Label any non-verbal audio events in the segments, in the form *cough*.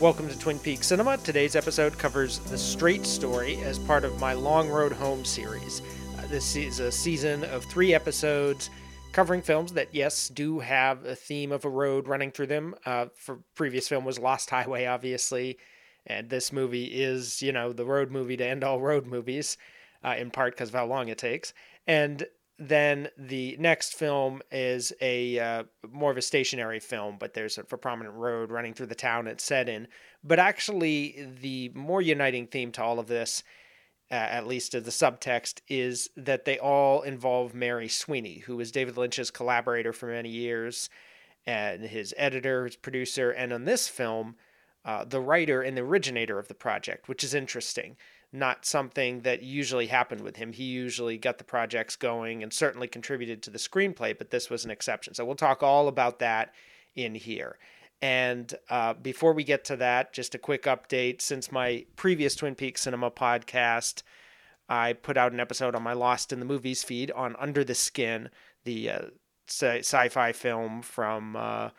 Welcome to Twin Peaks Cinema. Today's episode covers The Straight Story as part of my Long Road Home series. Uh, this is a season of three episodes covering films that, yes, do have a theme of a road running through them. Uh, for previous film was Lost Highway, obviously, and this movie is, you know, the road movie to end all road movies, uh, in part because of how long it takes. And then the next film is a uh, more of a stationary film, but there's a, a prominent road running through the town it's set in. But actually, the more uniting theme to all of this, uh, at least of the subtext, is that they all involve Mary Sweeney, who was David Lynch's collaborator for many years, and his editor, his producer, and on this film, uh, the writer and the originator of the project, which is interesting not something that usually happened with him. He usually got the projects going and certainly contributed to the screenplay, but this was an exception. So we'll talk all about that in here. And uh, before we get to that, just a quick update. Since my previous Twin Peaks Cinema podcast, I put out an episode on my Lost in the Movies feed on Under the Skin, the uh, sci fi film from uh,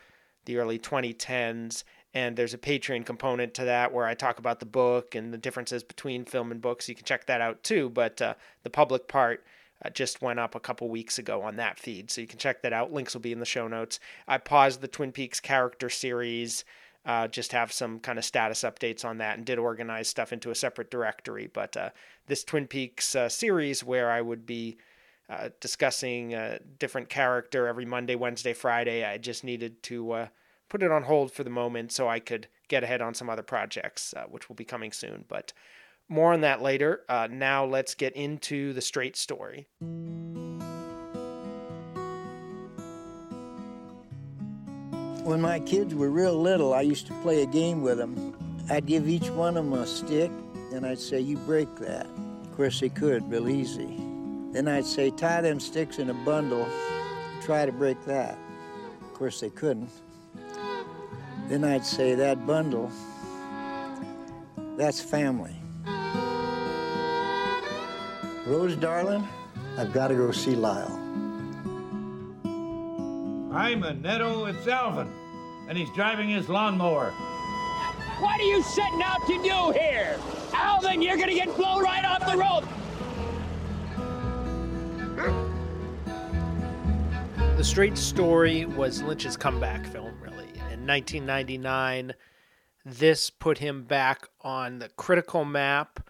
the early 2010s and there's a Patreon component to that where I talk about the book and the differences between film and books. You can check that out too. But uh, the public part uh, just went up a couple weeks ago on that feed, so you can check that out. Links will be in the show notes. I paused the Twin Peaks character series. Uh, just have some kind of status updates on that and did organize stuff into a separate directory. But uh, this Twin Peaks uh, series, where I would be uh, discussing a different character every Monday, Wednesday, Friday, I just needed to put it on hold for the moment so I could get ahead on some other projects, uh, which will be coming soon. But more on that later. Uh, now let's get into the straight story. When my kids were real little, I used to play a game with them. I'd give each one of them a stick, and I'd say, You break that. Of course, they could, real easy. Then I'd say, Tie them sticks in a bundle, try to break that. Of course, they couldn't. Then I'd say, that bundle, that's family. Rose, darling, I've got to go see Lyle. I'm a Netto, it's Alvin, and he's driving his lawnmower. What are you setting out to do here? Alvin, you're gonna get blown right off the road. The Straight Story was Lynch's comeback film 1999. This put him back on the critical map.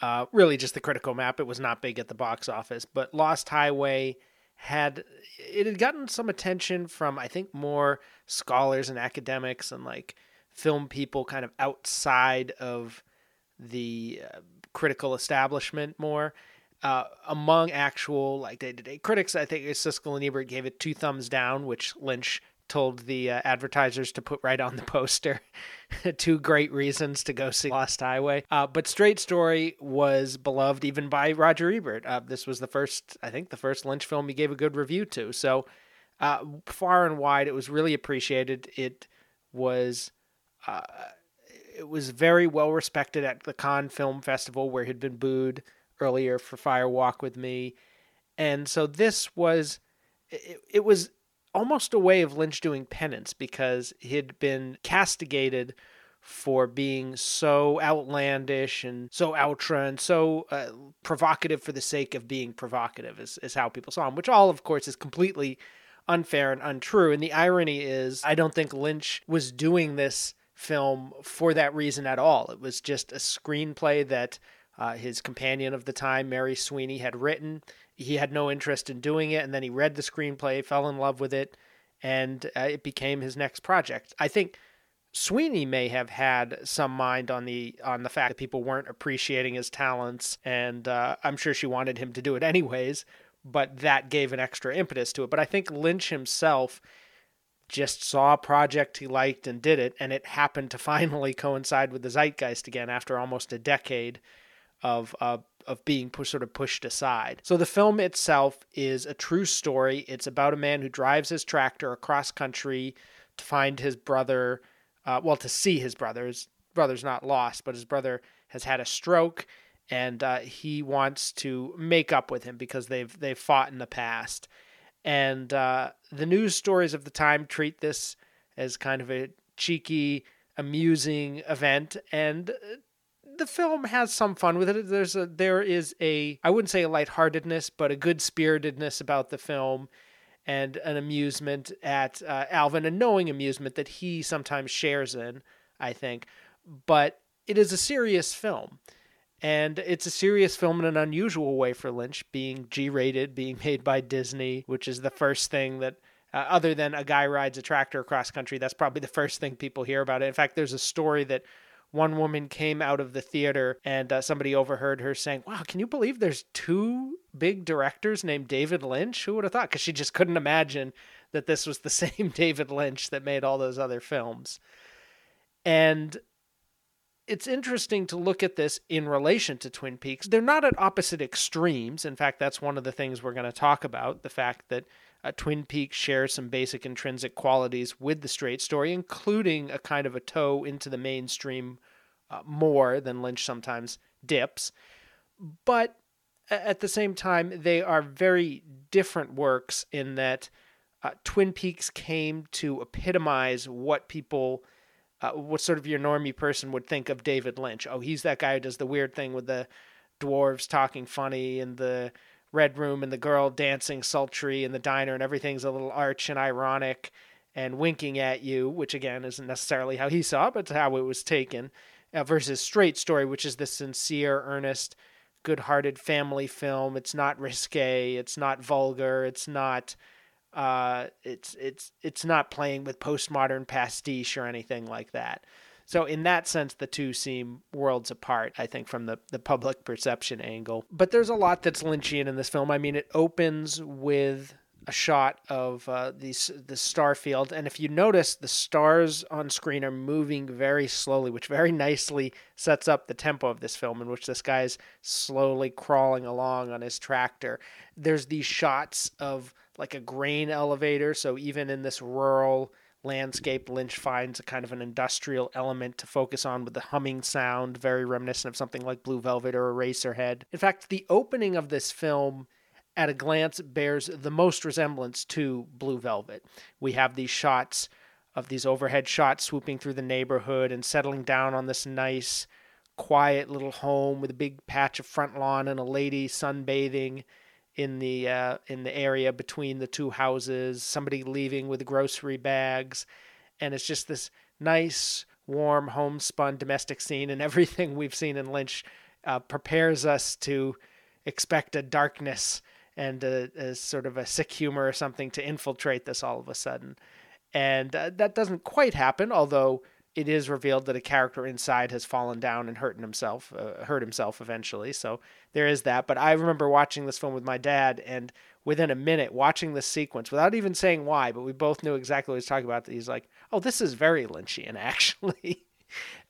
Uh, really, just the critical map. It was not big at the box office, but Lost Highway had it had gotten some attention from I think more scholars and academics and like film people kind of outside of the uh, critical establishment more. Uh, among actual like day-to-day critics, I think Siskel and Ebert gave it two thumbs down, which Lynch told the uh, advertisers to put right on the poster. *laughs* Two great reasons to go see Lost Highway. Uh, but Straight Story was beloved even by Roger Ebert. Uh, this was the first, I think, the first Lynch film he gave a good review to. So uh, far and wide, it was really appreciated. It was. Uh, it was very well respected at the Cannes Film Festival, where he'd been booed earlier for Fire Walk with Me, and so this was it, it was almost a way of Lynch doing penance because he'd been castigated for being so outlandish and so ultra and so uh, provocative for the sake of being provocative is, is how people saw him which all of course is completely unfair and untrue. And the irony is i don't think lynch was doing this film for that reason at all. It was just a screenplay that uh, his companion of the time mary sweeney had written he had no interest in doing it, and then he read the screenplay, fell in love with it, and uh, it became his next project. I think Sweeney may have had some mind on the on the fact that people weren't appreciating his talents, and uh, I'm sure she wanted him to do it anyways. But that gave an extra impetus to it. But I think Lynch himself just saw a project he liked and did it, and it happened to *laughs* finally coincide with the zeitgeist again after almost a decade of uh, of being push, sort of pushed aside. So the film itself is a true story. It's about a man who drives his tractor across country to find his brother, uh, well, to see his brother. His brother's not lost, but his brother has had a stroke, and uh, he wants to make up with him because they've they've fought in the past. And uh, the news stories of the time treat this as kind of a cheeky amusing event and the film has some fun with it. There's a there is a I wouldn't say a lightheartedness, but a good spiritedness about the film and an amusement at uh, Alvin, a knowing amusement that he sometimes shares in, I think. But it is a serious film. And it's a serious film in an unusual way for Lynch, being G rated, being made by Disney, which is the first thing that, uh, other than a guy rides a tractor across country, that's probably the first thing people hear about it. In fact, there's a story that one woman came out of the theater and uh, somebody overheard her saying, Wow, can you believe there's two big directors named David Lynch? Who would have thought? Because she just couldn't imagine that this was the *laughs* same David Lynch that made all those other films. And it's interesting to look at this in relation to Twin Peaks. They're not at opposite extremes. In fact, that's one of the things we're going to talk about the fact that uh, Twin Peaks shares some basic intrinsic qualities with the straight story, including a kind of a toe into the mainstream uh, more than Lynch sometimes dips. But at the same time, they are very different works in that uh, Twin Peaks came to epitomize what people uh, what sort of your normie person would think of David Lynch. Oh, he's that guy who does the weird thing with the dwarves talking funny and the red room and the girl dancing sultry in the diner and everything's a little arch and ironic and winking at you, which again isn't necessarily how he saw it, but how it was taken. Uh, versus Straight Story, which is the sincere, earnest, good-hearted family film. It's not risque. It's not vulgar. It's not uh, it's it's it's not playing with postmodern pastiche or anything like that. So in that sense, the two seem worlds apart. I think from the the public perception angle. But there's a lot that's Lynchian in this film. I mean, it opens with a shot of uh, the star field, and if you notice, the stars on screen are moving very slowly, which very nicely sets up the tempo of this film, in which this guy is slowly crawling along on his tractor. There's these shots of like a grain elevator, so even in this rural landscape, Lynch finds a kind of an industrial element to focus on with the humming sound, very reminiscent of something like Blue Velvet or Eraserhead. In fact, the opening of this film at a glance bears the most resemblance to Blue Velvet. We have these shots of these overhead shots swooping through the neighborhood and settling down on this nice, quiet little home with a big patch of front lawn and a lady sunbathing in the uh, in the area between the two houses. Somebody leaving with grocery bags, and it's just this nice, warm, homespun domestic scene, and *laughs* everything we've seen in Lynch uh, prepares us to expect a darkness and a, a, sort of a sick humor or something to infiltrate this all of a sudden. And uh, that doesn't quite happen, although it is revealed that a character inside has fallen down and hurt himself, uh, hurt himself eventually. So there is that. But I remember watching this film with my dad, and within a minute, watching this sequence without even saying why, but we both knew exactly what he's talking about. He's like, "Oh, this is very Lynchian, *laughs* actually,"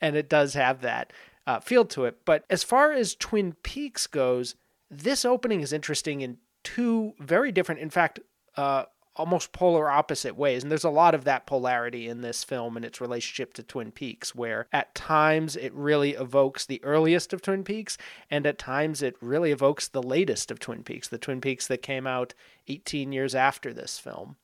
and it does have that uh, feel to it. But as far as Twin Peaks goes, this opening is interesting in two very different, in fact, uh, almost polar opposite ways. And there's a lot of that polarity in this film and its relationship to Twin Peaks, where at times it really evokes the earliest of Twin Peaks, and at times it really evokes the latest of Twin Peaks, the Twin Peaks that came out 18 years after this film.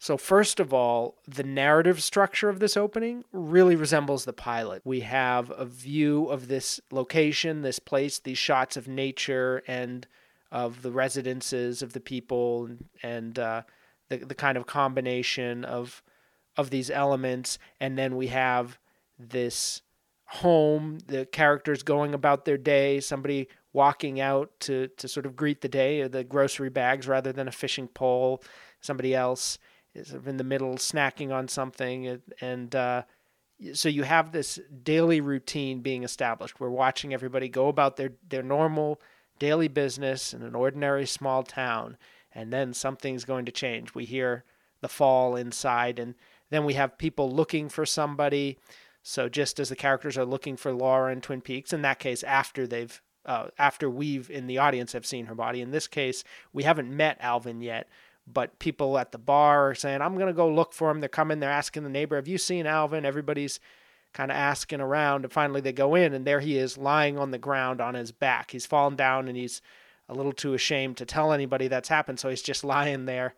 So, first of all, the narrative structure of this opening really resembles the pilot. We have a view of this location, this place, these shots of nature and of the residences of the people and uh, the the kind of combination of of these elements, and then we have this home, the characters going about their day, somebody walking out to to sort of greet the day, the grocery bags rather than a fishing pole, somebody else is in the middle snacking on something, and uh, so you have this daily routine being established. We're watching everybody go about their their normal daily business in an ordinary small town, and then something's going to change. We hear the fall inside, and then we have people looking for somebody. So just as the characters are looking for Laura in Twin Peaks, in that case, after they've uh, after we've in the audience have seen her body. In this case, we haven't met Alvin yet, but people at the bar are saying, "I'm going to go look for him." They're coming. They're asking the neighbor, "Have you seen Alvin?" Everybody's kind of asking around. And finally, they go in, and there he is lying on the ground on his back. He's fallen down, and he's a little too ashamed to tell anybody that's happened. So he's just *laughs* lying there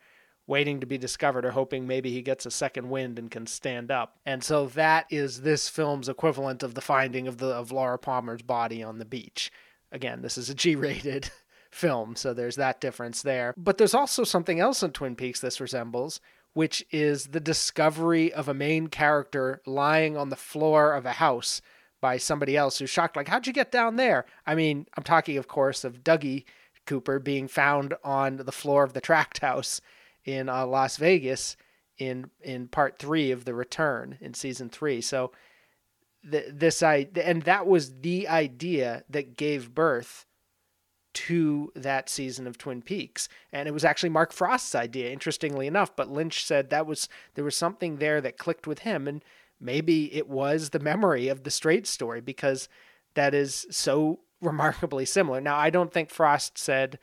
waiting to be discovered or hoping maybe he gets a second wind and can stand up. And so that is this film's equivalent of the finding of the of Laura Palmer's body on the beach. Again, this is a G-rated *laughs* film, so there's that difference there. But there's also something else in Twin Peaks this resembles, which is the discovery of a main character lying on the floor of a house by somebody else who's shocked, like, how'd you get down there? I mean, I'm talking, of course, of Dougie Cooper being found on the floor of the tract house in uh, Las Vegas in in part three of The Return in season three. So the, this I and that was the idea that gave birth to that season of Twin Peaks. And it was actually Mark Frost's idea, interestingly enough. But Lynch said that was there was something there that clicked with him, and maybe it was the memory of the straight story because that is so *laughs* remarkably similar. Now, I don't think Frost said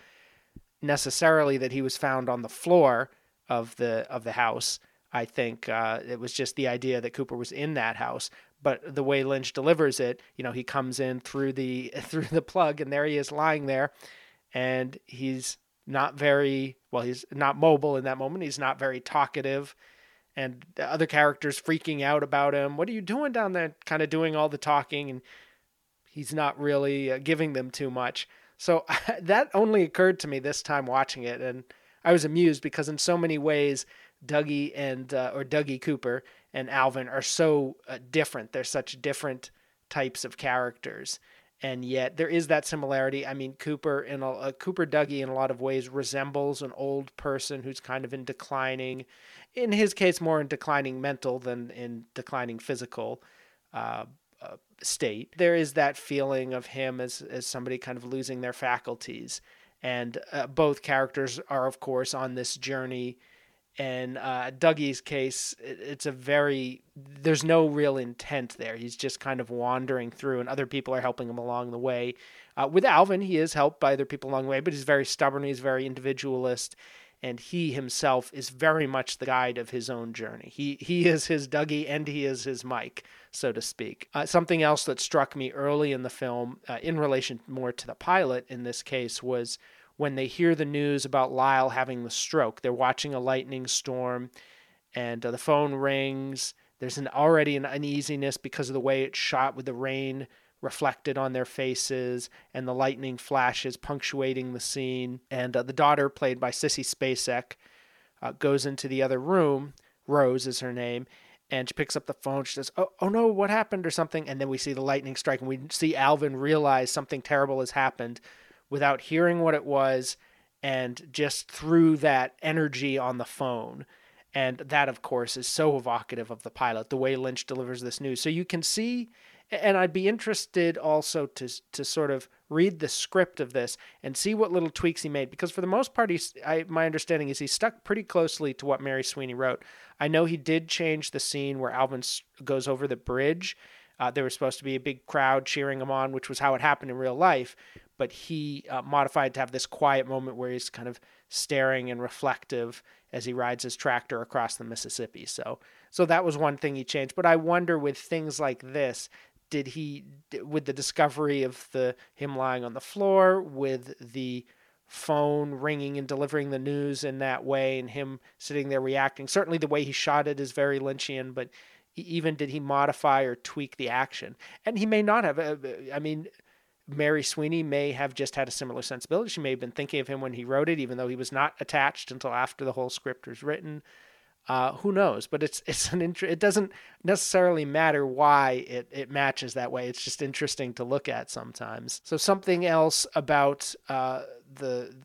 necessarily that he was found on the floor of the of the house. I think uh, it was just the idea that Cooper was in that house. But the way Lynch delivers it, you know, he comes in through the *laughs* through the plug, and there he is lying there, and he's not very well. He's not mobile in that moment. He's not very talkative, and the other characters freaking out about him. What are you doing down there? Kind of doing all the talking, and he's not really uh, giving them too much. So *laughs* that only occurred to me this time watching it, and I was amused because in so many ways, Dougie and uh, or Dougie Cooper and Alvin are so uh, different. They're such different types of characters, and yet there is that similarity. I mean, Cooper in a, uh, Cooper Dougie in a lot of ways resembles an old person who's kind of in declining. In his case, more in declining mental than in declining physical. Uh, uh, state, there is that feeling of him as as somebody kind of losing their faculties, and uh, both characters are, of course, on this journey. And uh, Dougie's case, it's a very there's no real intent there. He's just kind of wandering through, and other people are helping him along the way. Uh, with Alvin, he is helped by other people along the way, but he's very stubborn. He's very individualist, and he himself is very much the guide of his own journey. He he is his Dougie and he is his Mike so to speak. Uh, something else that struck me early in the film, uh, in relation more to the pilot in this case, was when they hear the news about Lyle having the stroke. They're watching a lightning storm, and uh, the phone rings. There's an already an uneasiness because of the way it's shot with the rain reflected on their faces and the lightning flashes punctuating the scene. And uh, the daughter, played by Sissy Spacek, uh, goes into the other room. Rose is her name, and she picks up the phone. She says, "Oh, oh no, what happened?" or something. And then we see the lightning strike, and we see Alvin realize something terrible has happened, without hearing what it was, and just through that energy on the phone. And that, of course, is so evocative of the pilot, the way Lynch delivers this news. So you can see and I'd be interested also to to sort of read the script of this and see what little tweaks he made because for the most part he's I, my understanding is he stuck pretty closely to what Mary Sweeney wrote. I know he did change the scene where Alvin goes over the bridge. Uh, there was supposed to be a big crowd cheering him on, which was how it happened in real life. But he uh, modified to have this quiet moment where he's kind of staring and reflective as he rides his tractor across the Mississippi. So, so that was one thing he changed. But I wonder with things like this, did he with the discovery of the him lying on the floor with the phone ringing and delivering the news in that way and him sitting there reacting certainly the way he shot it is very lynchian but even did he modify or tweak the action and he may not have uh, i mean mary sweeney may have just had a similar sensibility she may have been thinking of him when he wrote it even though he was not attached until after the whole script was written uh, who knows? But it's it's an int- it doesn't necessarily matter why it, it matches that way. It's just interesting to look at sometimes. So something else about uh, the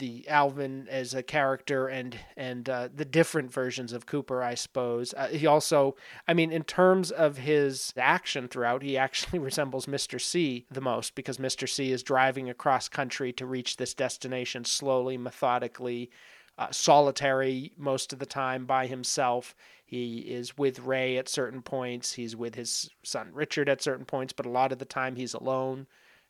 the Alvin as a character and and uh, the different versions of Cooper, I suppose. Uh, he also, I mean, in terms of his action throughout, he actually *laughs* resembles Mr. C the most because Mr. C is driving across country to reach this destination slowly, methodically, uh, solitary most of the time by himself. He is with Ray at certain points. He's with his son Richard at certain points, but a lot of the time he's alone,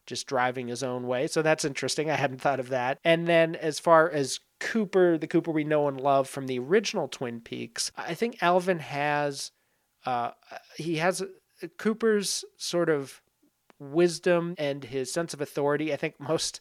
just driving his own way. So that's interesting. I hadn't thought of that. And then as far as Cooper, the Cooper we know and love from the original Twin Peaks, I think Alvin has uh, he has Cooper's sort of wisdom and his sense of authority. I think most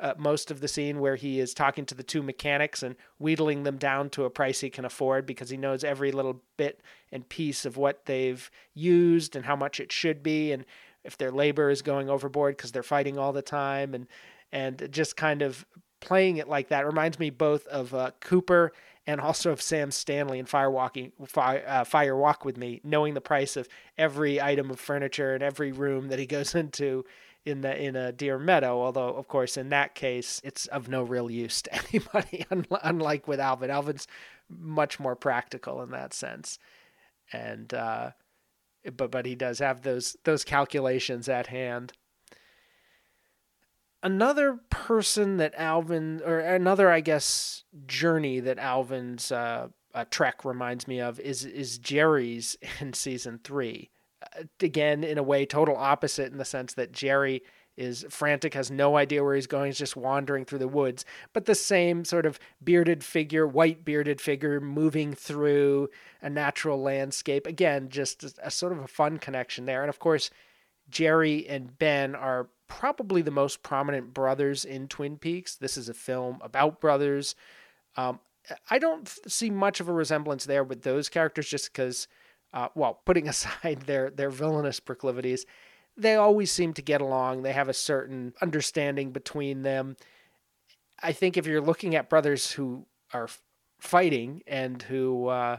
uh, most of the scene where he is talking to the two mechanics and wheedling them down to a price he can afford because he knows every little bit and piece of what they've used and how much it should be and if their labor is going overboard because they're fighting all the time and and just kind of playing it like that reminds me both of uh, Cooper and also of Sam Stanley in Fire Walking Fire, uh, Fire Walk with Me, knowing the price of every item of furniture and every room that he *laughs* goes into in the in a Deer Meadow. Although, of course, in that case, it's of no real use to *laughs* anybody. Unlike with Alvin, Alvin's much more practical in that sense, and uh, but but he does have those those calculations at hand. Another person that Alvin, or another, I guess, journey that Alvin's uh, uh, trek reminds me of is is Jerry's *laughs* in season three again in a way total opposite in the sense that Jerry is frantic, has no idea where he's going, he's just wandering through the woods. But the same sort of bearded figure, white bearded figure moving through a natural landscape. Again, just a, a sort of a fun connection there. And of course, Jerry and Ben are probably the most prominent brothers in Twin Peaks. This is a film about brothers. Um, I don't see much of a resemblance there with those characters just because uh, well, putting *laughs* aside their their villainous proclivities, they always seem to get along. They have a certain understanding between them. I think if you're looking at brothers who are fighting and who uh,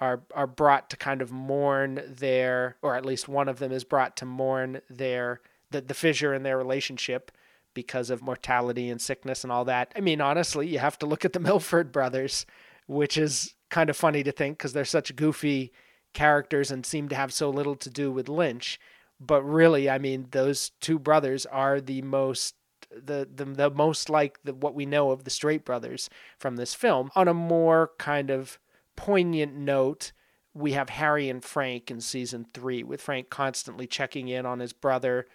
are are brought to kind of mourn their, or at least one of them is brought to mourn their the, the fissure in their relationship because of mortality and sickness and all that. I mean, honestly, you have to look at the *laughs* Milford brothers, which is kind of funny to think because they're such goofy characters and seem to have so little to do with Lynch. But really, I mean, those two brothers are the most the the, the most like the, what we know of the Straight brothers from this film. On a more kind of poignant note, we have Harry and Frank in season three, with Frank constantly checking in on his brother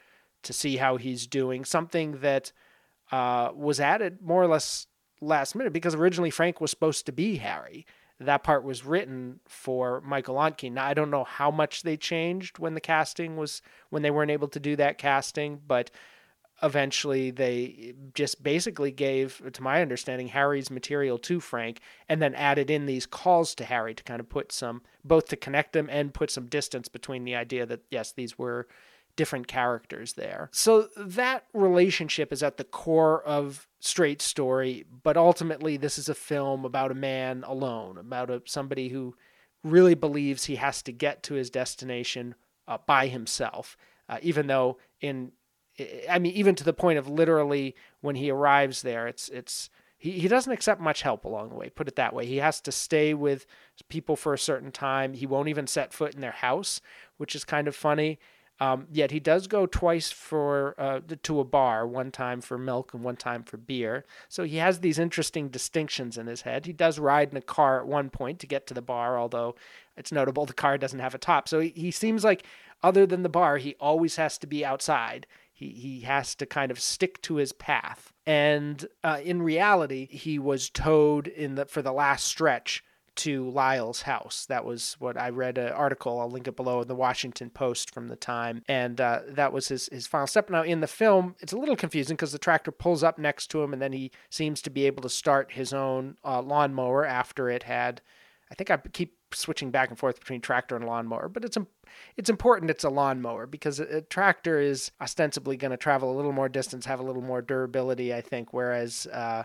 to see how he's doing. Something that uh, was added more or less last minute because originally Frank was supposed to be Harry that part was written for Michael Ontkean. Now I don't know how much they changed when the casting was when they weren't able to do that casting, but eventually they just basically gave to my understanding Harry's material to Frank and then added in these calls to Harry to kind of put some both to connect them and put some distance between the idea that yes these were different characters there. So that relationship is at the core of Straight Story, but ultimately this is a film about a man alone, about a, somebody who really believes he has to get to his destination uh, by himself, uh, even though in I mean even to the point of literally when he arrives there it's it's he, he doesn't accept much help along the way put it that way. He has to stay with people for a certain time. He won't even set foot in their house which is kind of funny um, yet he does go twice for uh, to a bar, one time for milk and one time for beer. So he has these interesting distinctions in his head. He does ride in a car at one point to get to the bar, although it's notable the car doesn't have a top. So he, he seems like, other than the bar, he always has to be outside. He he has to kind of stick to his path. And uh, in reality, he was towed in the for the last stretch to Lyle's house. That was what I read an article. I'll link it below in the Washington Post from the time, and uh, that was his his final step. Now in the film, it's a little confusing because the tractor pulls up next to him, and then he seems to be able to start his own uh, lawnmower after it had. I think I keep switching back and forth between tractor and lawnmower, but it's it's important it's a lawnmower because a, tractor is ostensibly going to travel a little more distance, have a little more durability, I think, whereas uh,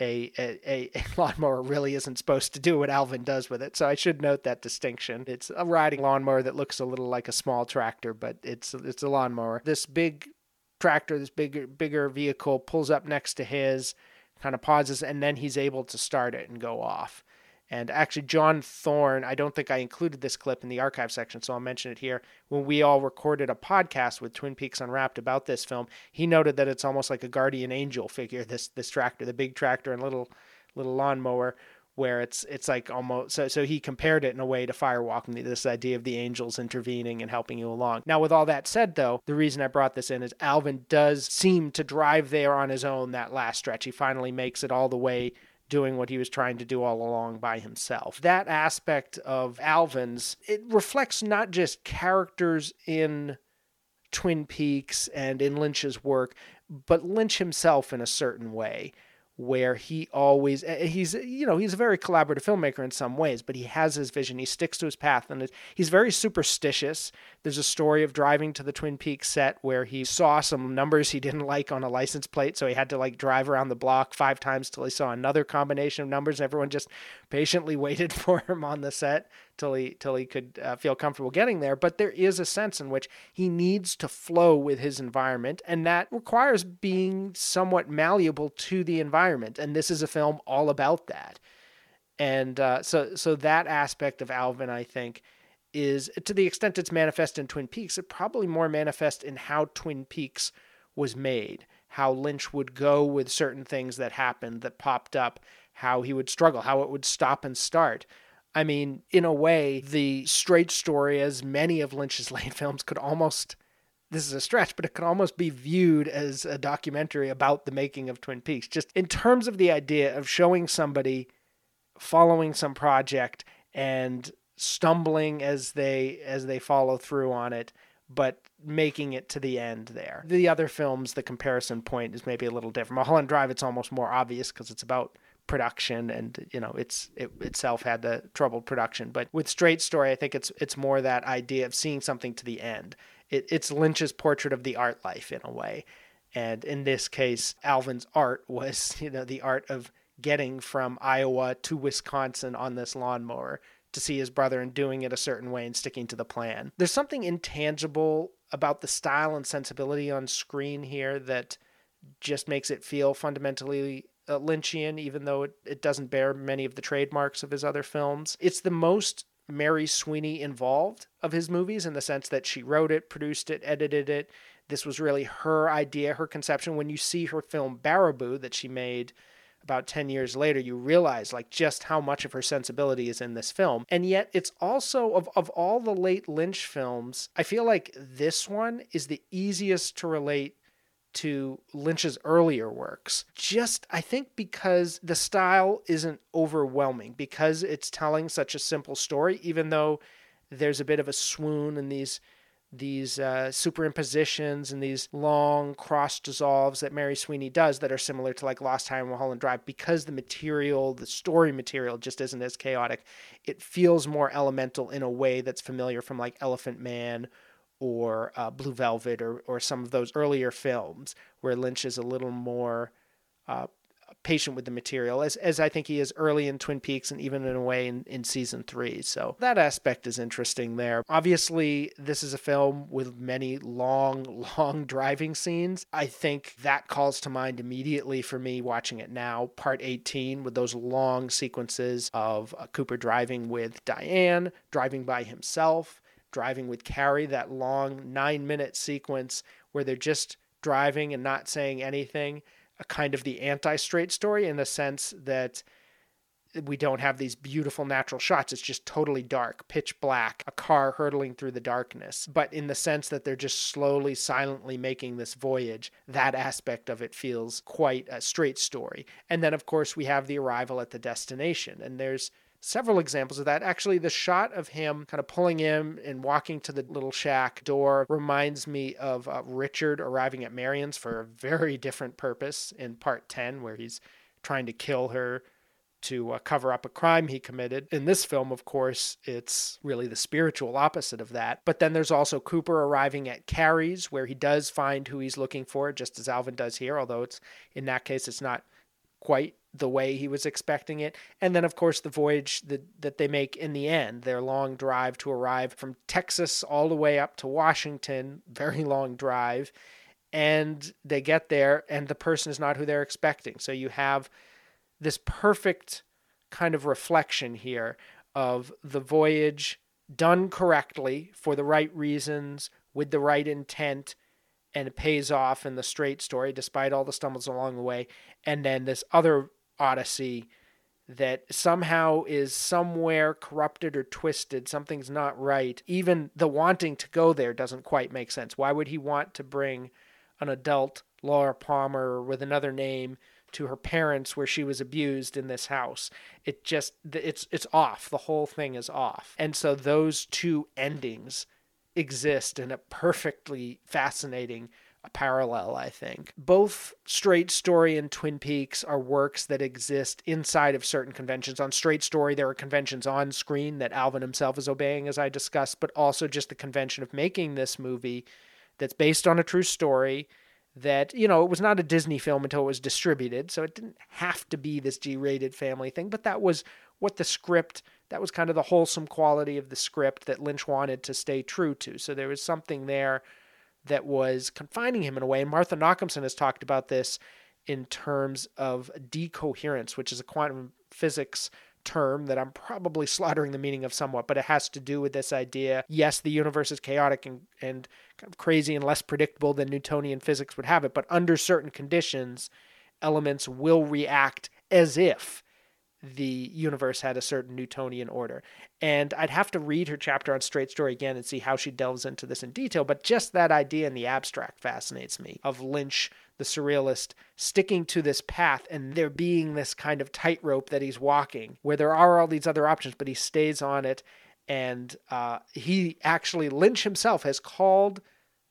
a, a, a *laughs* lawnmower really isn't supposed to do what Alvin does with it. So I should note that distinction. It's a riding lawnmower that looks a little like a small tractor, but it's it's a lawnmower. This big tractor, this bigger bigger vehicle pulls up next to his, kind of pauses, and then he's able to start it and go off. And actually, John Thorne, I don't think I included this clip in the archive section, so I'll mention it here. When we all recorded a podcast with Twin Peaks Unwrapped about this film, he noted that it's almost like a guardian angel figure. This this tractor, the big tractor and little little lawnmower, where it's it's like almost so. So he compared it in a way to firewalking. This idea of the angels intervening and helping you along. Now, with all that said, though, the reason I brought this in is Alvin does seem to drive there on his own that last stretch. He finally makes it all the way doing what he was trying to do all along by himself. That aspect of Alvin's, it reflects not just characters in Twin Peaks and in Lynch's work, but Lynch himself in a certain way where he always he's you know he's a very collaborative filmmaker in some ways but he has his vision. He sticks to his path and he's very superstitious. There's a story of driving to the twin peaks set where he saw some numbers he didn't like on a license plate so he had to like drive around the block five times till he saw another combination of numbers. Everyone just patiently *laughs* waited for him on the set till he till he could uh, feel comfortable getting there. But there is a sense in which he needs to flow with his environment, and that requires being somewhat malleable to the environment. And this is a film all about that. And uh, so so that aspect of Alvin, I think. Is to the extent it's manifest in Twin Peaks, it probably more manifest in how Twin Peaks was made, how Lynch would go with certain things that happened that popped up, how he would struggle, how it would stop and start. I mean, in a way, the straight story, as many of Lynch's *laughs* late films, could almost this is a stretch, but it could almost be viewed as a documentary about the making of Twin Peaks. Just in terms of the idea of showing somebody following some project and stumbling as they as they follow through on it but making it to the end there. The other films, the comparison point is maybe a little different. Mulholland Drive, it's almost more obvious because it's about production and you know it's it itself had the troubled production. But with straight story i think it's it's more that idea of seeing something to the end. It, it's lynch's portrait of the art life in a way. And in this case alvin's art *laughs* was you know the art of getting from iowa to wisconsin on this lawnmower to see his brother and doing it a certain way and sticking to the plan. There's something intangible about the style and sensibility on screen here that just makes it feel fundamentally uh, Lynchian, even though it, it doesn't bear many of the trademarks of his other films. It's the most Mary Sweeney involved of his movies in the sense that she wrote it, produced it, edited it. This was really her idea, her conception. When you see her film Baraboo that she made about 10 years later, you realize like just how much of her sensibility is in this film. And yet it's also of, of all the late Lynch films, I feel like this one is the easiest to relate to Lynch's earlier works. Just, I think, because the style isn't overwhelming, because it's telling such a simple story, even though there's a bit of a swoon in these these uh, superimpositions and these long cross dissolves that Mary Sweeney does that are similar to like Lost Highway and Drive because the material, the story material just isn't as chaotic. It feels more elemental in a way that's familiar from like Elephant Man or uh, Blue Velvet or, or some of those earlier films where Lynch is a little more uh, patient with the material, as, as I think he is early in Twin Peaks and even in a way in, in season three. So that aspect is interesting there. Obviously, this is a film with many long, *laughs* long driving scenes. I think that calls to mind immediately for me watching it now, part 18, with those long sequences of uh, Cooper driving with Diane, driving by himself driving with Carrie, that long nine minute sequence where they're just driving and not saying anything, a kind of the anti straight story in the sense that we don't have these beautiful natural shots. It's just totally dark, pitch black, a car hurtling through the darkness. But in the sense that they're just slowly, silently making this voyage, that aspect of it feels quite a straight story. And then, of course, we have the arrival at the destination. And there's several examples of that. Actually, the shot of him kind of pulling in and walking to the little shack door reminds me of uh, Richard arriving at Marion's for a very different purpose in part 10, where he's trying to kill her to uh, cover up a crime he committed. In this film, of course, it's really the spiritual opposite of that. But then there's also Cooper arriving at Carrie's, where he does find who he's looking for, just as Alvin does here, although it's in that case, it's not quite the way he was expecting it. And then, of course, the voyage that, that they make in the end, their long drive to arrive from Texas all the way up to Washington, very long drive. And they get there, and the person is not who they're expecting. So you have this perfect kind of reflection here of the voyage done correctly for the right reasons, with the right intent, and it pays off in the straight story despite all the stumbles along the way. And then this other Odyssey that somehow is somewhere corrupted or twisted. Something's not right. Even the wanting to go there doesn't quite make sense. Why would he want to bring an adult Laura Palmer with another name to her parents where she was abused in this house? It just it's it's off. The whole thing is off. And so those two endings exist in a perfectly fascinating parallel, I think. Both Straight Story and Twin Peaks are works that exist inside of certain conventions. On Straight Story, there are conventions on screen that Alvin himself is obeying, as I discussed, but also just the convention of making this movie that's based on a true story. That, you know, it was not a Disney film until it was distributed, so it didn't have to be this G rated family thing, but that was what the script, that was kind of the wholesome quality of the script that Lynch wanted to stay true to. So there was something there that was confining him in a way. And Martha Nochimson has talked about this in terms of decoherence, which is a quantum physics term that I'm probably *laughs* slaughtering the meaning of somewhat, but it has to do with this idea. Yes, the universe is chaotic and, and kind of crazy and less predictable than Newtonian physics would have it, but under certain conditions, elements will react as if the universe had a certain Newtonian order. And I'd have to read her chapter on Straight Story again and see how she delves into this in detail, but just that idea in the abstract fascinates me of Lynch, the surrealist, sticking to this path and there being this kind of tightrope that he's walking where there are all these other options, but he stays on it. And uh, he actually, Lynch himself has called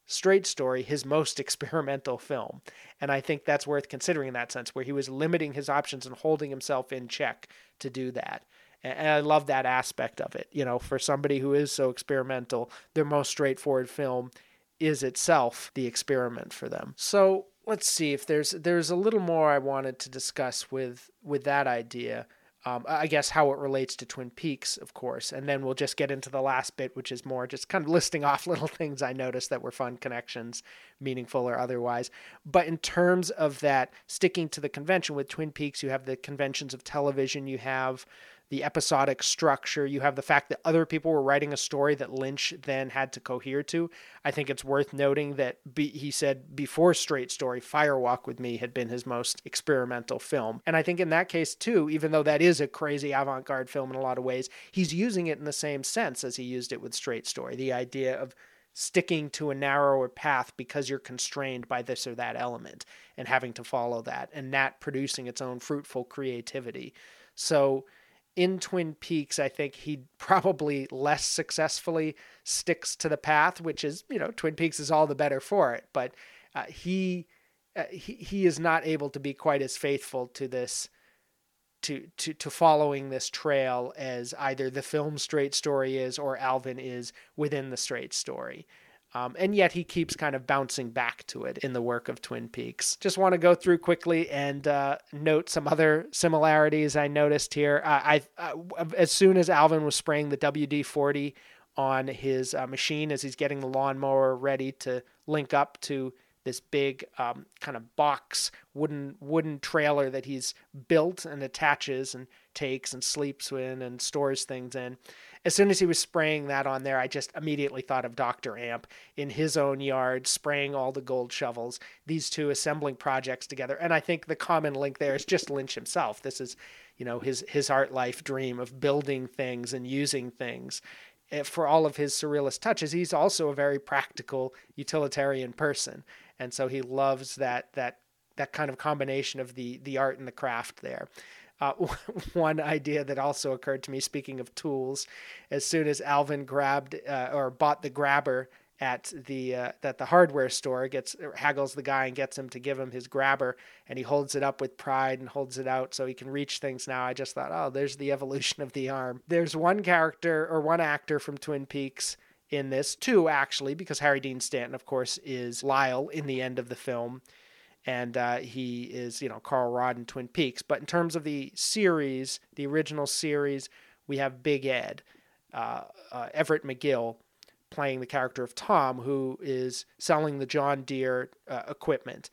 Straight Story his most *laughs* experimental film. And I think that's worth considering in that sense, where he was limiting his options and holding himself in check to do that. And I love that aspect of it. You know, for somebody who is so experimental, their most straightforward film is itself the experiment for them. So let's see if there's there's a little more I wanted to discuss with with that idea. Um, I guess how it relates to Twin Peaks, of course, and then we'll just get into the last bit, which is more just kind of listing off *laughs* little things I noticed that were fun connections, meaningful or otherwise. But in terms of that, sticking to the convention with Twin Peaks, you have the conventions of television, you have the episodic structure. You have the fact that other people were writing a story that Lynch then had to cohere to. I think it's worth noting that be, he said before Straight Story, Fire Walk with Me had been his most experimental film. And I think in that case, too, even though that is a crazy avant garde film in a lot of ways, he's using it in the same sense as he used it with Straight Story. The idea of sticking to a narrower path because you're constrained by this or that element and having to follow that and that producing its own fruitful creativity. So in Twin Peaks, I think he probably less successfully sticks to the path, which is, you know, Twin Peaks is all the better for it. But uh, he, uh, he he is not able to be quite as faithful to this, to to to following this trail as either the film Straight Story is or Alvin is within the Straight Story. Um, and yet he keeps kind of bouncing back to it in the work of Twin Peaks. Just want to go through quickly and uh, note some other similarities I noticed here. Uh, I uh, as soon as Alvin was spraying the WD forty on his uh, machine as he's getting the lawnmower ready to link up to this big um, kind of box wooden wooden trailer that he's built and attaches and takes and sleeps in and stores things in as soon as he was spraying that on there, I just immediately thought of Dr. Amp in his own yard, spraying all the gold shovels, these two assembling projects together. And I think the common link there is just Lynch himself. This is, you know, his, his art life dream of building things and using things. Eh, for all of his surrealist touches, he's also a very practical, utilitarian person. And so he loves that, that, that kind of combination of the, the art and the craft there. Uh, *laughs* one idea that also occurred to me, speaking of tools, as soon as Alvin grabbed uh, or bought the grabber at the uh, at the hardware store, gets haggles the guy and gets him to give him his grabber, and he holds it up with pride and holds it out so he can reach things. Now I just thought, oh, there's the evolution of the arm. There's one character or one actor from Twin Peaks in this, two actually, because Harry Dean Stanton, of course, is Lyle in the end of the film and uh, he is you know Carl Rodd in Twin Peaks. But in terms of the series, the original series, we have Big Ed, uh, uh, Everett McGill, playing the character of Tom, who is selling the John Deere uh, equipment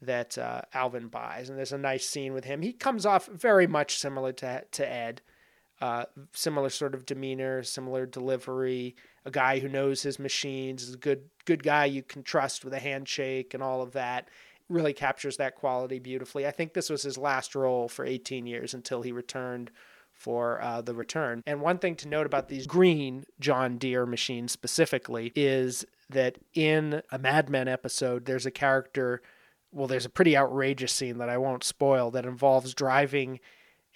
that uh, Alvin buys, and there's a nice scene with him. He comes off very much similar to to Ed. Uh, similar sort of demeanor, similar delivery. A guy who knows his machines is a good good guy you can trust with a handshake and all of that really captures that quality beautifully. I think this was his last role for 18 years until he returned for uh, the return. And one thing to note about these green John Deere machines specifically is that in a Mad Men episode, there's a character, well, there's a pretty outrageous scene that I won't spoil that involves driving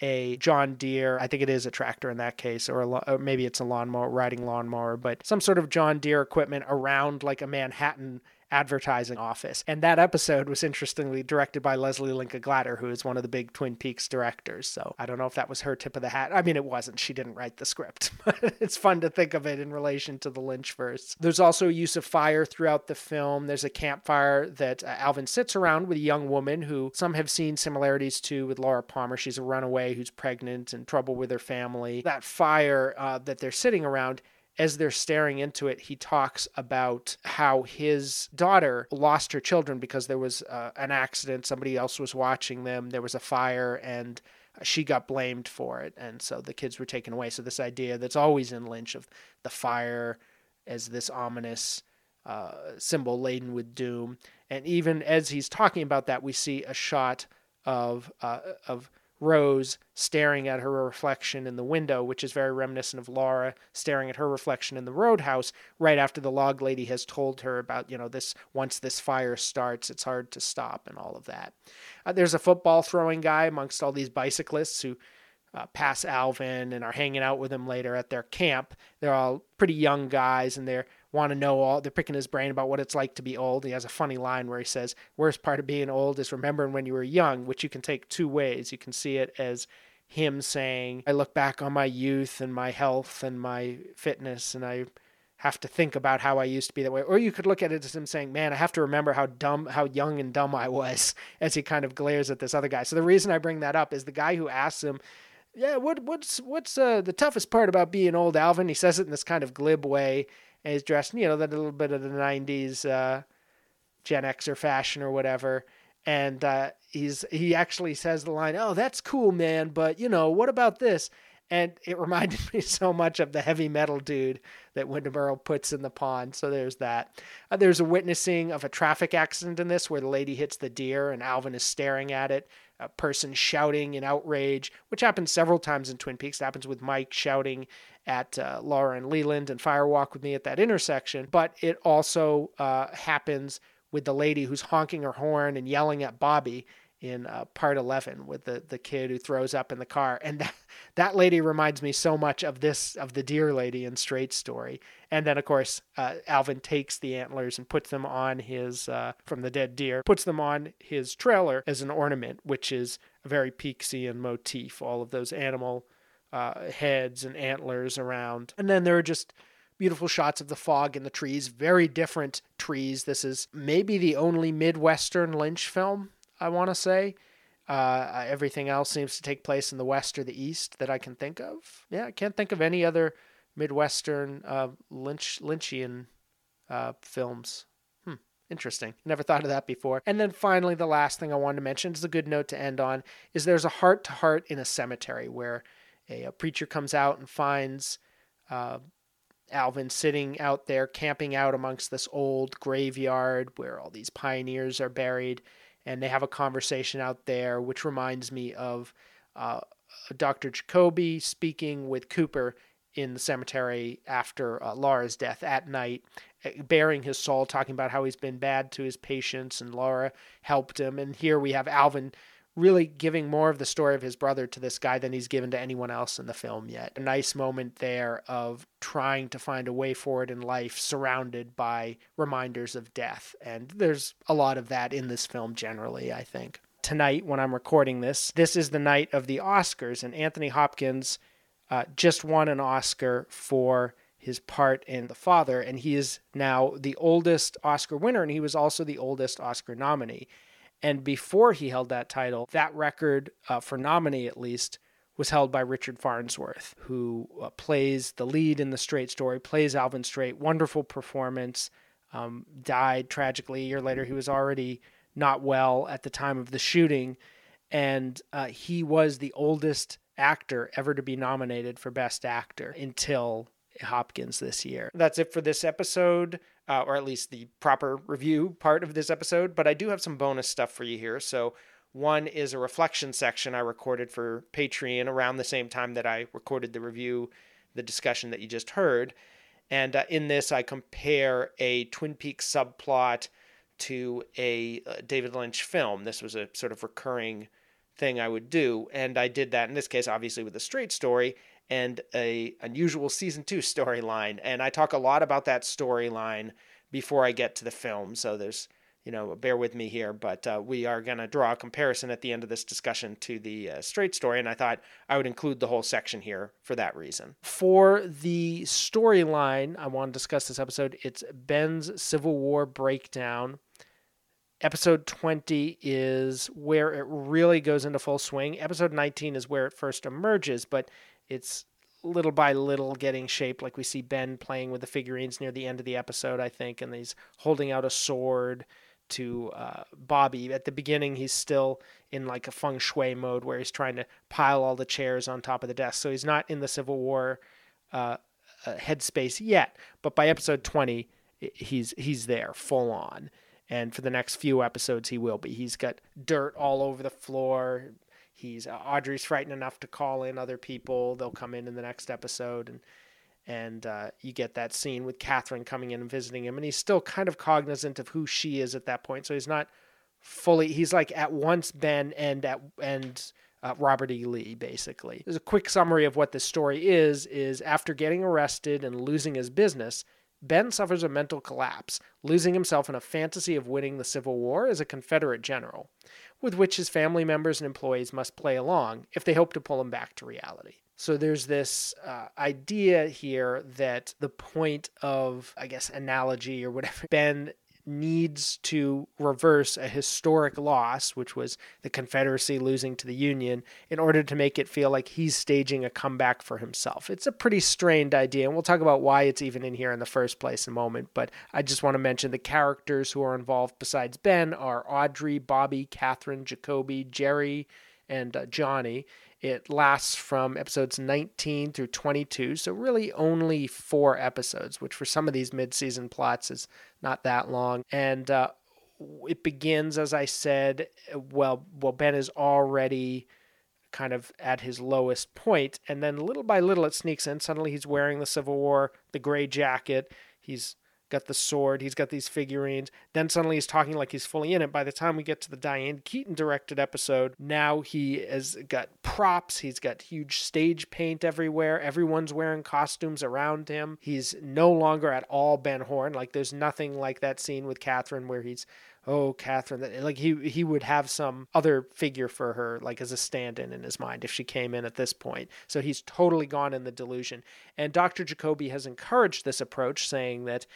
a John Deere, I think it is a tractor in that case, or, a, or maybe it's a lawnmower, riding lawnmower, but some sort of John Deere equipment around like a Manhattan advertising office. And that episode was interestingly directed by Leslie Linka Glatter, who is one of the big Twin Peaks directors. So I don't know if that was her tip of the hat. I mean, it wasn't. She didn't write the script, *laughs* but it's fun to think of it in relation to the Lynchverse. There's also use of fire throughout the film. There's a campfire that uh, Alvin sits around with a young woman who some have seen similarities to with Laura Palmer. She's a runaway who's pregnant and trouble with her family. That fire uh, that they're sitting around as they're staring into it, he talks about how his daughter lost her children because there was uh, an accident. Somebody else was watching them. There was a fire, and she got blamed for it. And so the kids were taken away. So, this idea that's always in Lynch of the fire as this ominous uh, symbol laden with doom. And even as he's talking about that, we see a shot of, uh, of Rose staring at her reflection in the window, which is very reminiscent of Laura staring at her reflection in the roadhouse right after the log lady has told her about, you know, this once this fire starts, it's hard to stop and all of that. Uh, there's a football throwing guy amongst all these bicyclists who uh, pass Alvin and are hanging out with him later at their camp. They're all pretty young guys and they're want to know all they're picking his brain about what it's like to be old. He has a funny line where he says, "Worst part of being old is remembering when you were young," which you can take two ways. You can see it as him saying, "I look back on my youth and my health and my fitness and I have to think about how I used to be that way." Or you could look at it as him saying, "Man, I have to remember how dumb how young and dumb I was," *laughs* as he kind of glares at this other guy. So the reason I bring that up is the guy who asks him yeah, what what's what's uh, the toughest part about being old, Alvin? He says it in this kind of glib way, and he's dressed, you know, that little bit of the '90s uh, Gen Xer fashion or whatever. And uh, he's he actually says the line, "Oh, that's cool, man, but you know, what about this?" And it *laughs* reminded me so much of the heavy metal dude that Windom Earle puts in the pond. So there's that. Uh, there's a witnessing of a traffic accident in this where the lady hits the deer and Alvin is staring at it. A person shouting in outrage, which happens several times in Twin Peaks. It happens with Mike shouting at uh, Laura and Leland and Firewalk with me at that intersection. But it also uh, happens with the lady who's honking her horn and yelling at Bobby in uh, part 11 with the, the kid who throws up in the car. And that, that lady reminds me so much of this, of the deer lady in Straight Story. And then, of course, uh, Alvin takes the antlers and puts them on his, uh, from the dead deer, puts them on his trailer as an ornament, which is a very Peaksian motif, all of those animal uh, heads and antlers around. And then there are just beautiful shots of the fog and the trees, very different trees. This is maybe the only Midwestern Lynch film, I want to say. Uh, everything else seems to take place in the west or the east that I can think of. Yeah, I can't think of any other Midwestern uh, Lynch Lynchian uh, films. Hmm, interesting. Never thought of that before. And then finally, the last thing I wanted to mention is a good note to end on is there's a heart to heart in a cemetery where a, a preacher comes out and finds uh, Alvin sitting out there camping out amongst this old graveyard where all these pioneers are buried, and they have a conversation out there, which reminds me of uh, Dr. Jacoby speaking with Cooper in the cemetery after uh, Laura's death at night, eh, baring his soul, talking about how he's been bad to his patients, and Laura helped him. And here we have Alvin really giving more of the story of his brother to this guy than he's given to anyone else in the film yet. A nice moment there of trying to find a way forward in life surrounded by reminders of death. And there's a lot of that in this film generally, I think. Tonight, when I'm recording this, this is the night of the Oscars, and Anthony Hopkins uh, just won an Oscar for his part in The Father, and he is now the oldest Oscar winner, and he was also the oldest Oscar nominee. And before he held that title, that record, uh, for nominee at least, was held by Richard Farnsworth, who uh, plays the lead in the Straight Story, plays Alvin Straight. Wonderful performance. Um, died tragically a year later. He was already not well at the time of the shooting, and uh, he was the oldest actor ever to be nominated for Best Actor until Hopkins this year. That's it for this episode uh, or at least the proper review part of this episode. But I do have some bonus stuff for you here. So, one is a reflection section I recorded for Patreon around the same time that I recorded the review, the discussion that you just heard. And uh, in this, I compare a Twin Peaks subplot to a uh, David Lynch film. This was a sort of recurring thing I would do. And I did that in this case, obviously, with a straight story and a unusual season two storyline. And I talk a lot about that storyline before I get to the film. So there's, you know, bear with me here, but uh, we are going to draw a comparison at the end of this discussion to the uh, straight story, and I thought I would include the whole section here for that reason. For the storyline, I want to discuss this episode. It's Ben's Civil War breakdown. Episode 20 is where it really goes into full swing. Episode 19 is where it first emerges, but it's little by little getting shaped. Like we see Ben playing with the figurines near the end of the episode, I think, and he's holding out a sword to uh, Bobby. At the beginning, he's still in like a feng shui mode where he's trying to pile all the chairs on top of the desk. So he's not in the Civil War uh, uh, headspace yet. But by episode 20, he's he's there full on. And for the next few episodes, he will be. He's got dirt all over the floor. He's uh, Audrey's frightened enough to call in other people. They'll come in in the next episode, and and uh, you get that scene with Catherine coming in and visiting him, and he's still kind of cognizant of who she is at that point. So he's not fully. He's like at once Ben and at and uh, Robert E. Lee, basically. There's a quick summary of what this story is: is after getting arrested and losing his business. Ben suffers a mental collapse, losing himself in a fantasy of winning the Civil War as a Confederate general with which his family members and employees must play along if they hope to pull him back to reality. So there's this uh, idea here that the point of, I guess, analogy or whatever, *laughs* Ben needs to reverse a historic loss, which was the Confederacy losing to the Union, in order to make it feel like he's staging a comeback for himself. It's a pretty strained idea, and we'll talk about why it's even in here in the first place in a moment. But I just want to mention the characters who are involved besides Ben are Audrey, Bobby, Catherine, Jacoby, Jerry, and uh, Johnny. It lasts from episodes 19 through 22, so really only four episodes, which for some of these mid-season plots is not that long. And uh, it begins, as I said, well, well, Ben is already kind of at his lowest point, and then little by little it sneaks in. Suddenly he's wearing the Civil War, the gray jacket. He's got the sword, he's got these figurines. Then suddenly he's talking like he's fully in it. By the time we get to the Diane Keaton directed episode, now he has got props, he's got huge stage paint everywhere. Everyone's wearing costumes around him. He's no longer at all Ben Horne. Like there's nothing like that scene with Catherine where he's oh Catherine like he he would have some other figure for her like as a stand-in in his mind if she came in at this point so he's totally gone in the delusion and Dr. Jacoby has encouraged this approach saying that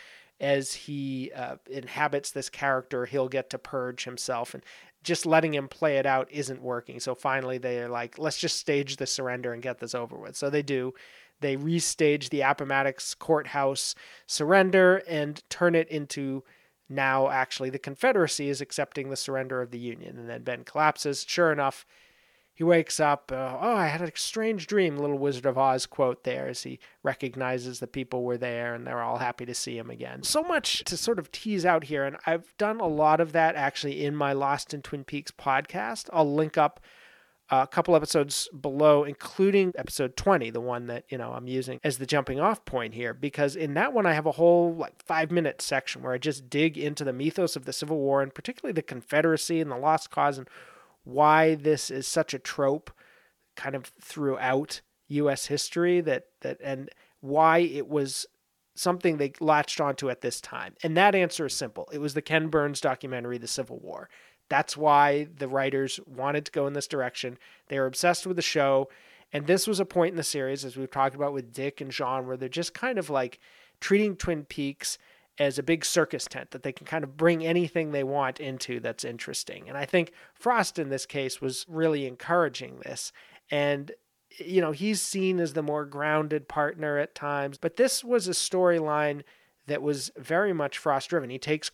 as he uh, inhabits this character, he'll get to purge himself. And just letting him play it out isn't working. So finally, they're like, let's just stage the surrender and get this over with. So they do. They restage the Appomattox courthouse surrender and turn it into now actually the Confederacy is accepting the surrender of the Union. And then Ben collapses. Sure enough, he wakes up. Uh, oh, I had a strange dream. Little Wizard of Oz quote there as he recognizes the people were there and they're all happy to see him again. So much to sort of tease out here, and I've done a lot of that actually in my Lost in Twin Peaks podcast. I'll link up a couple episodes below, including episode 20, the one that, you know, I'm using as the jumping off point here, because in that one I have a whole like five minute section where I just dig into the mythos of the Civil War and particularly the Confederacy and the Lost Cause and why this is such a trope kind of throughout US history that that and why it was something they latched onto at this time. And that answer is simple. It was the Ken Burns documentary The Civil War. That's why the writers wanted to go in this direction. They were obsessed with the show. And this was a point in the series, as we've talked about with Dick and John, where they're just kind of like treating Twin Peaks as a big circus tent that they can kind of bring anything they want into that's interesting. And I think Frost in this case was really encouraging this. And you know, he's seen as the more grounded partner at times, but this was a storyline that was very much Frost driven. He takes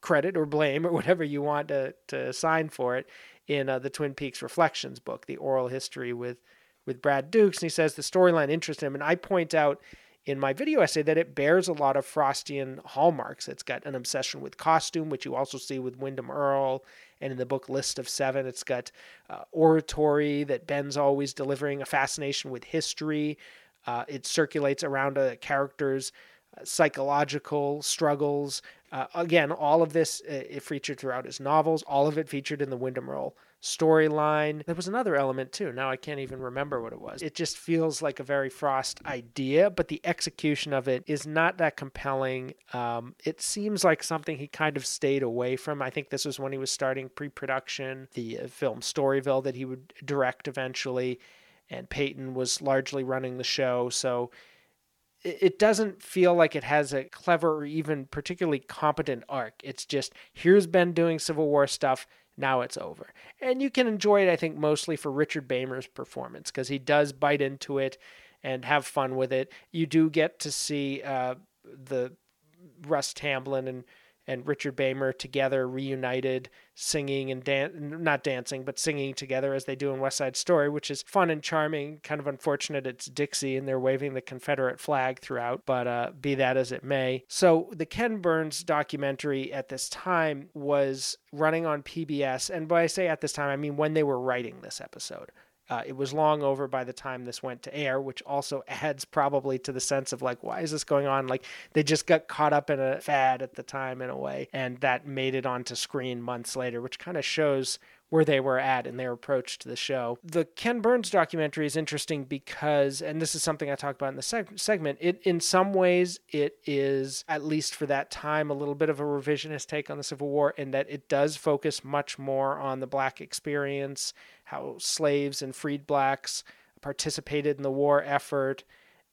credit or blame or *laughs* whatever you want to to assign for it in uh, the Twin Peaks Reflections book, the oral history with with Brad Dukes, and he says the storyline interests him. And I point out in my video essay that it bears a lot of Frostian hallmarks. It's got an obsession with costume, which you also see with Windom Earle, and in the book List of Seven, it's got uh, oratory that Ben's always delivering, a fascination with history. Uh, it circulates around a character's uh, psychological struggles. Uh, again, all of this uh, it featured throughout his novels. All of it featured in the Windom Earle storyline. There was another element too. Now I can't even remember what it was. It just feels like a very Frost idea, but the execution of it is not that compelling. Um, it seems like something he kind of stayed away from. I think this was when he was starting pre production, the uh, film Storyville that he would direct eventually, and Peyton was largely running the show. So it doesn't feel like it has a clever or even particularly competent arc. It's just here's Ben doing Civil War stuff. Now it's over. And you can enjoy it, I think, mostly for Richard Beymer's performance because he does bite into it and have fun with it. You do get to see uh, the Russ Tamblyn and and Richard Beymer together reunited singing and dan- not dancing but singing together as they do in West Side Story which is fun and charming kind of unfortunate it's Dixie and they're waving the Confederate flag throughout but uh, be that as it may. So the Ken Burns documentary at this time was running on PBS and by I say at this time I mean when they were writing this episode uh, it was long over by the time this went to air, which also *laughs* adds probably to the sense of like, why is this going on? Like, they just got caught up in a fad at the time in a way, and that made it onto screen months later, which kind of shows where they were at in their approach to the show. The Ken Burns documentary is interesting because, and this is something I talked about in the seg- segment, it in some ways it is at least for that time a little bit of a revisionist take on the Civil War in that it does focus much more on the black experience, how slaves and freed blacks participated in the war effort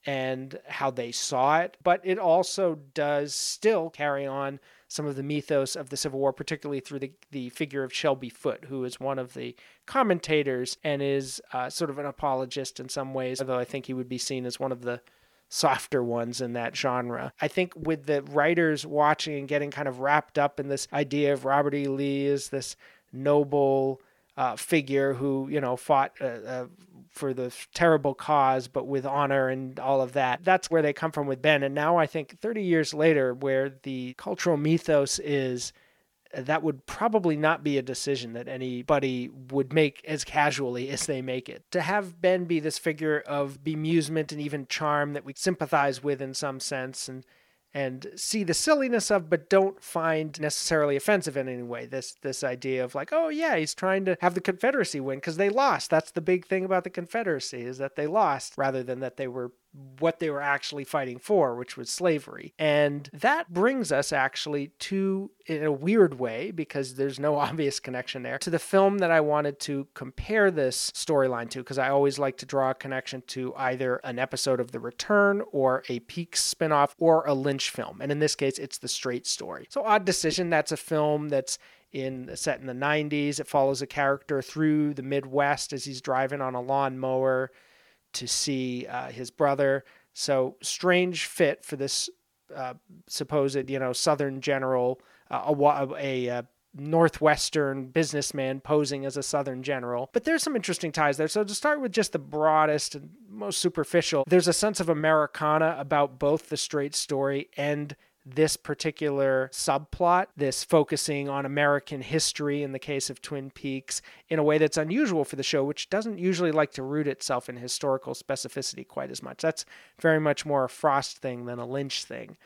and how they saw it, but it also does still carry on some of the mythos of the Civil War, particularly through the, the figure of Shelby Foote, who is one of the commentators and is uh, sort of an apologist in some ways, although I think he would be seen as one of the softer ones in that genre. I think with the writers watching and getting kind of wrapped up in this idea of Robert E. Lee as this noble uh, figure who you know fought uh, uh, for the terrible cause, but with honor and all of that. That's where they come from with Ben. And now I think 30 years later, where the cultural mythos is that would probably not be a decision that anybody would make as casually as they make it. To have Ben be this figure of bemusement and even charm that we sympathize with in some sense and and see the silliness of but don't find necessarily offensive in any way. This this idea of like oh yeah he's trying to have the confederacy win because they lost. That's the big thing about the confederacy is that they lost rather than that they were what they were actually fighting for, which was slavery. And that brings us actually to, in a weird way, because there's no *laughs* obvious connection there, to the film that I wanted to compare this storyline to, because I always like to draw a connection to either an episode of The Return or a Peaks spinoff or a Lynch film. And in this case, it's The Straight Story. So, Odd Decision, that's a film that's in set in the 90s. It follows a character through the Midwest as he's driving on a lawnmower to see uh, his brother. So strange fit for this uh, supposed, you know, Southern general, uh, a, a, a, Northwestern businessman posing as a Southern general. But there's some interesting ties there. So to start with just the broadest and most superficial, there's a sense of Americana about both the straight story and this particular subplot, this focusing on American history in the case of Twin Peaks, in a way that's unusual for the show, which doesn't usually like to root itself in historical specificity quite as much. That's very much more a Frost thing than a Lynch thing.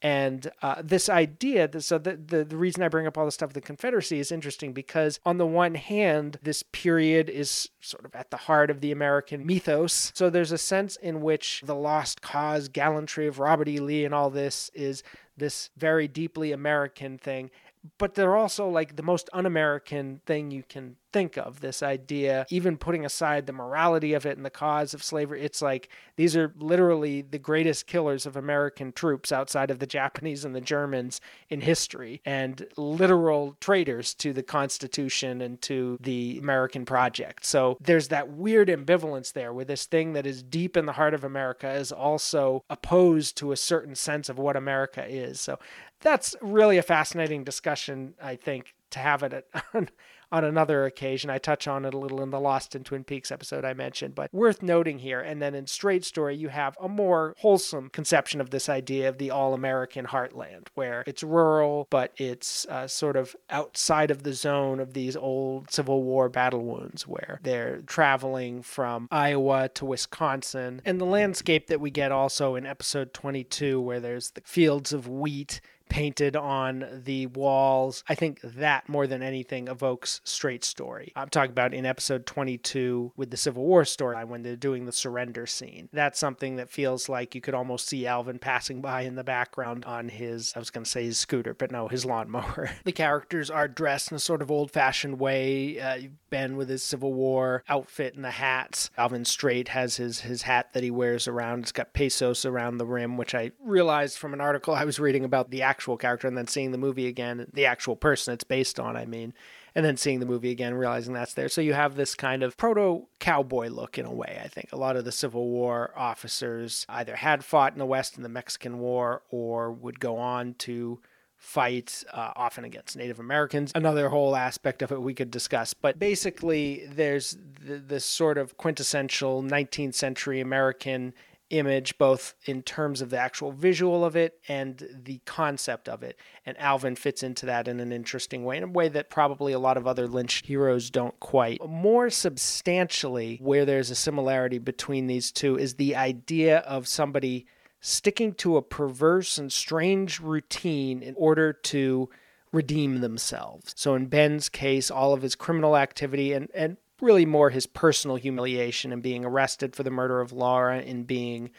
And uh, this idea, so the, the, the reason I bring up all the stuff with the Confederacy is interesting because, on the one hand, this period is sort of at the heart of the American mythos. So there's a sense in which the lost cause, gallantry of Robert E. Lee, and all this is this very deeply American thing but they're also like the most un-American thing you can think of. This idea, even putting aside the morality of it and the cause of slavery, it's like these are literally the greatest killers of American troops outside of the Japanese and the Germans in history, and literal traitors to the Constitution and to the American project. So there's that weird ambivalence there, where this thing that is deep in the heart of America is also opposed to a certain sense of what America is. So that's really a fascinating discussion, I think, to have it *laughs* on, on another occasion. I touch on it a little in the Lost in Twin Peaks episode I mentioned, but worth noting here. And then in Straight Story, you have a more wholesome conception of this idea of the all American heartland, where it's rural, but it's uh, sort of outside of the zone of these old Civil War battle wounds, where they're traveling from Iowa to Wisconsin. And the landscape that we get also in episode 22, where there's the fields of wheat painted on the walls. I think that more than anything evokes straight story. I'm talking about in episode 22 with the Civil War story when they're doing the surrender scene. That's something that feels like you could almost see Alvin passing by in the background on his, I was going to say his scooter, but no, his lawnmower. *laughs* the characters are dressed in a sort of old fashioned way. Uh, ben with his Civil War outfit and the hats. Alvin Straight has his, his hat that he wears around. It's got pesos around the rim, which I realized from an article I was reading about the actual character and then seeing the movie again, the actual person it's based on, I mean and then seeing the movie again, realizing that's there. So you have this kind of proto cowboy look in a way, I think. A lot of the Civil War officers either had fought in the West in the Mexican War or would go on to fight uh, often against Native Americans. Another whole aspect of it we could discuss. But basically, there's this sort of quintessential 19th century American image, both in terms of the actual visual of it and the concept of it. And Alvin fits into that in an interesting way, in a way that probably a lot of other Lynch heroes don't quite. More substantially, where there's a similarity between these two is the idea of somebody sticking to a perverse and strange routine in order to redeem themselves. So in Ben's case, all of his criminal activity and, and really more his personal humiliation and being arrested for the murder of Laura and being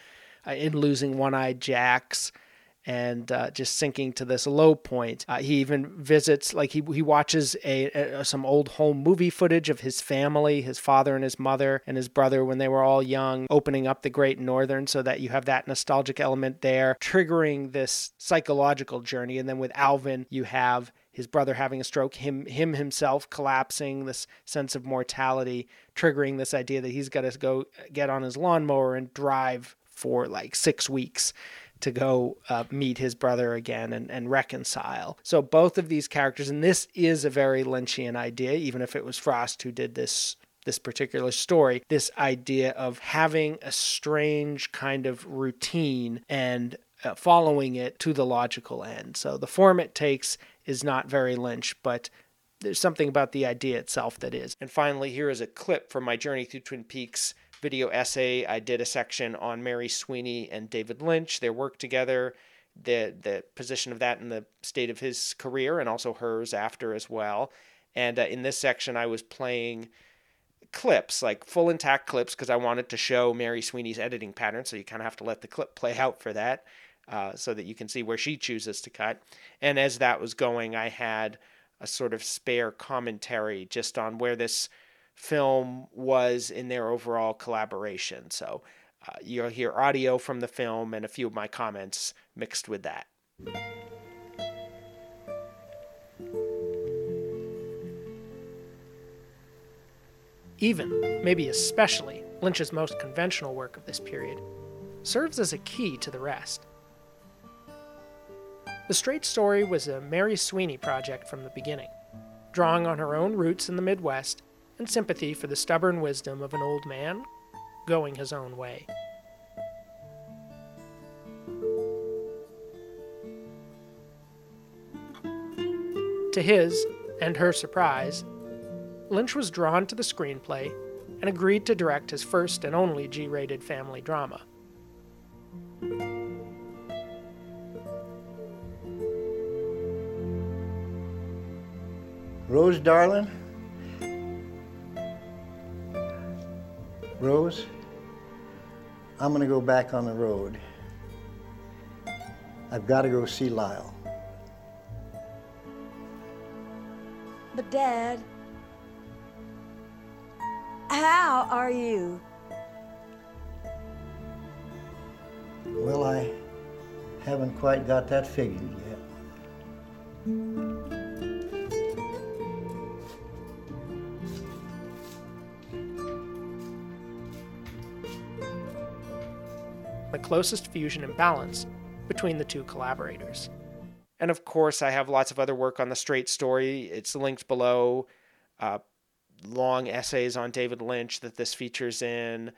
uh, in losing one-eyed Jacks and uh, just sinking to this low point. Uh, he even visits, like he he watches a, a, some old home movie footage of his family, his father and his mother and his brother when they were all young, opening up the Great Northern, so that you have that nostalgic element there, triggering this psychological journey. And then with Alvin, you have his brother having a stroke, him him himself collapsing, this sense of mortality, triggering this idea that he's got to go get on his lawnmower and drive for like six weeks to go uh, meet his brother again and, and reconcile. So both of these characters, and this is a very Lynchian idea, even if it was Frost who did this this particular story, this idea of having a strange kind of routine and uh, following it to the logical end. So the form it takes is not very Lynch, but there's something about the idea itself that is. And finally, here is a clip from my journey through Twin Peaks video essay. I did a section on Mary Sweeney and David Lynch, their work together, the the position of that in the state of his career and also hers after as well. And uh, in this section, I was playing clips, like full intact clips, because I wanted to show Mary Sweeney's editing pattern. So you kind of have to let the clip play out for that uh, so that you can see where she chooses to cut. And as that was going, I had a sort of spare commentary just on where this film was in their overall collaboration. So uh, you'll hear audio from the film and a few of my comments mixed with that. Even, maybe especially, Lynch's most conventional work of this period serves as a key to the rest. The Straight Story was a Mary Sweeney project from the beginning, drawing on her own roots in the Midwest and sympathy for the stubborn wisdom of an old man going his own way. To his and her surprise, Lynch was drawn to the screenplay and agreed to direct his first and only G rated family drama. Rose, darling. Rose, I'm going to go back on the road. I've got to go see Lyle. But, Dad, how are you? Well, I haven't quite got that figured yet. Closest fusion and balance between the two collaborators. And of course, I have lots of other work on the straight story. It's linked below. Uh, long essays on David Lynch that this features in,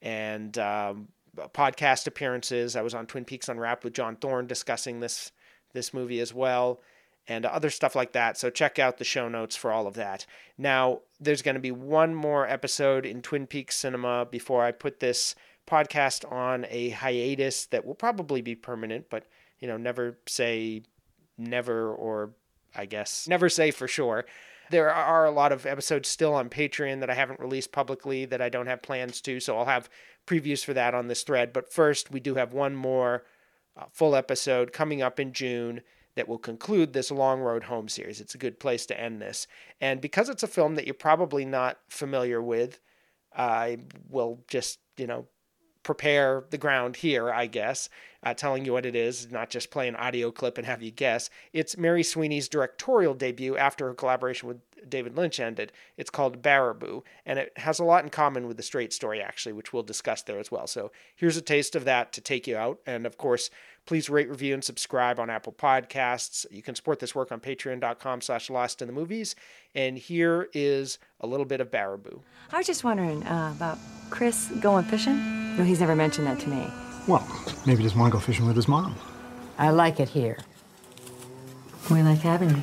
and um, podcast appearances. I was on Twin Peaks Unwrapped with John Thorne discussing this this movie as well, and other stuff like that. So check out the show notes for all of that. Now, there's going to be one more episode in Twin Peaks Cinema before I put this podcast on a hiatus that will probably be permanent, but you know, never say never, or I guess never say for sure. There are a lot of episodes still on Patreon that I haven't released publicly that I don't have plans to, so I'll have previews for that on this thread. But first, we do have one more uh, full episode coming up in June that will conclude this Long Road Home series. It's a good place to end this. And because it's a film that you're probably not familiar with, I will just, you know, prepare the ground here, I guess, uh, telling you what it is, not just play an audio clip and have you guess. It's Mary Sweeney's directorial debut after her collaboration with David Lynch ended. It's called Baraboo, and it has a lot in common with the Straight Story, actually, which we'll discuss there as well. So here's a taste of that to take you out. And of course, please rate, review, and subscribe on Apple Podcasts. You can support this work on patreon.com slash lost in the movies. And here is a little bit of Baraboo. I was just wondering uh, about Chris going fishing. No, he's never mentioned that to me. Well, maybe he just want to go fishing with his mom. I like it here. We like having you.